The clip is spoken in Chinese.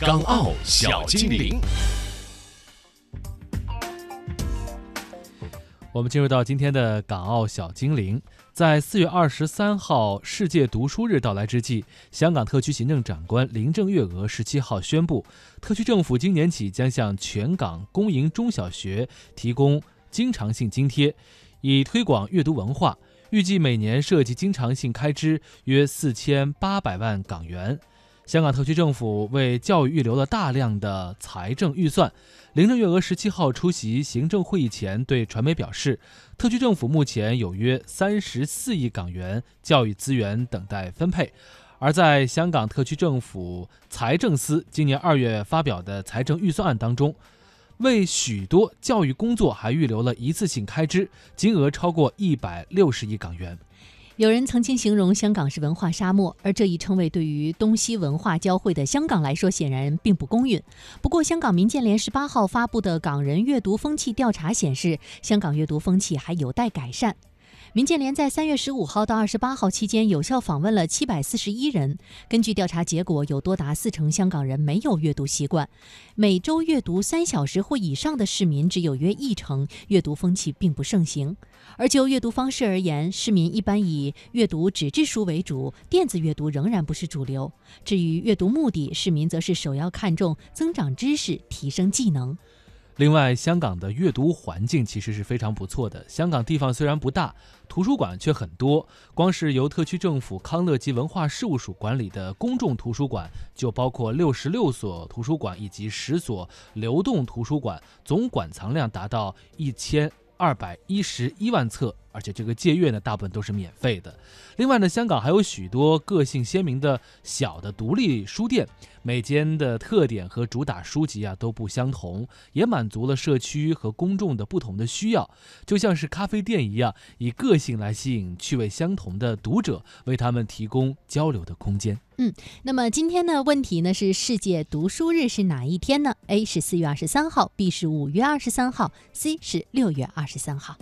港澳小精灵。我们进入到今天的港澳小精灵，在四月二十三号世界读书日到来之际，香港特区行政长官林郑月娥十七号宣布，特区政府今年起将向全港公营中小学提供经常性津贴，以推广阅读文化。预计每年涉及经常性开支约四千八百万港元。香港特区政府为教育预留了大量的财政预算。林郑月娥十七号出席行政会议前对传媒表示，特区政府目前有约三十四亿港元教育资源等待分配。而在香港特区政府财政司今年二月发表的财政预算案当中，为许多教育工作还预留了一次性开支，金额超过一百六十亿港元。有人曾经形容香港是文化沙漠，而这一称谓对于东西文化交汇的香港来说，显然并不公允。不过，香港民建联十八号发布的港人阅读风气调查显示，香港阅读风气还有待改善。民建联在三月十五号到二十八号期间有效访问了七百四十一人。根据调查结果，有多达四成香港人没有阅读习惯，每周阅读三小时或以上的市民只有约一成，阅读风气并不盛行。而就阅读方式而言，市民一般以阅读纸质书为主，电子阅读仍然不是主流。至于阅读目的，市民则是首要看重增长知识、提升技能。另外，香港的阅读环境其实是非常不错的。香港地方虽然不大，图书馆却很多。光是由特区政府康乐及文化事务署管理的公众图书馆，就包括六十六所图书馆以及十所流动图书馆，总馆藏量达到一千二百一十一万册。而且这个借阅呢，大部分都是免费的。另外呢，香港还有许多个性鲜明的小的独立书店，每间的特点和主打书籍啊都不相同，也满足了社区和公众的不同的需要。就像是咖啡店一样，以个性来吸引趣味相同的读者，为他们提供交流的空间。嗯，那么今天的问题呢是世界读书日是哪一天呢？A 是四月二十三号，B 是五月二十三号，C 是六月二十三号。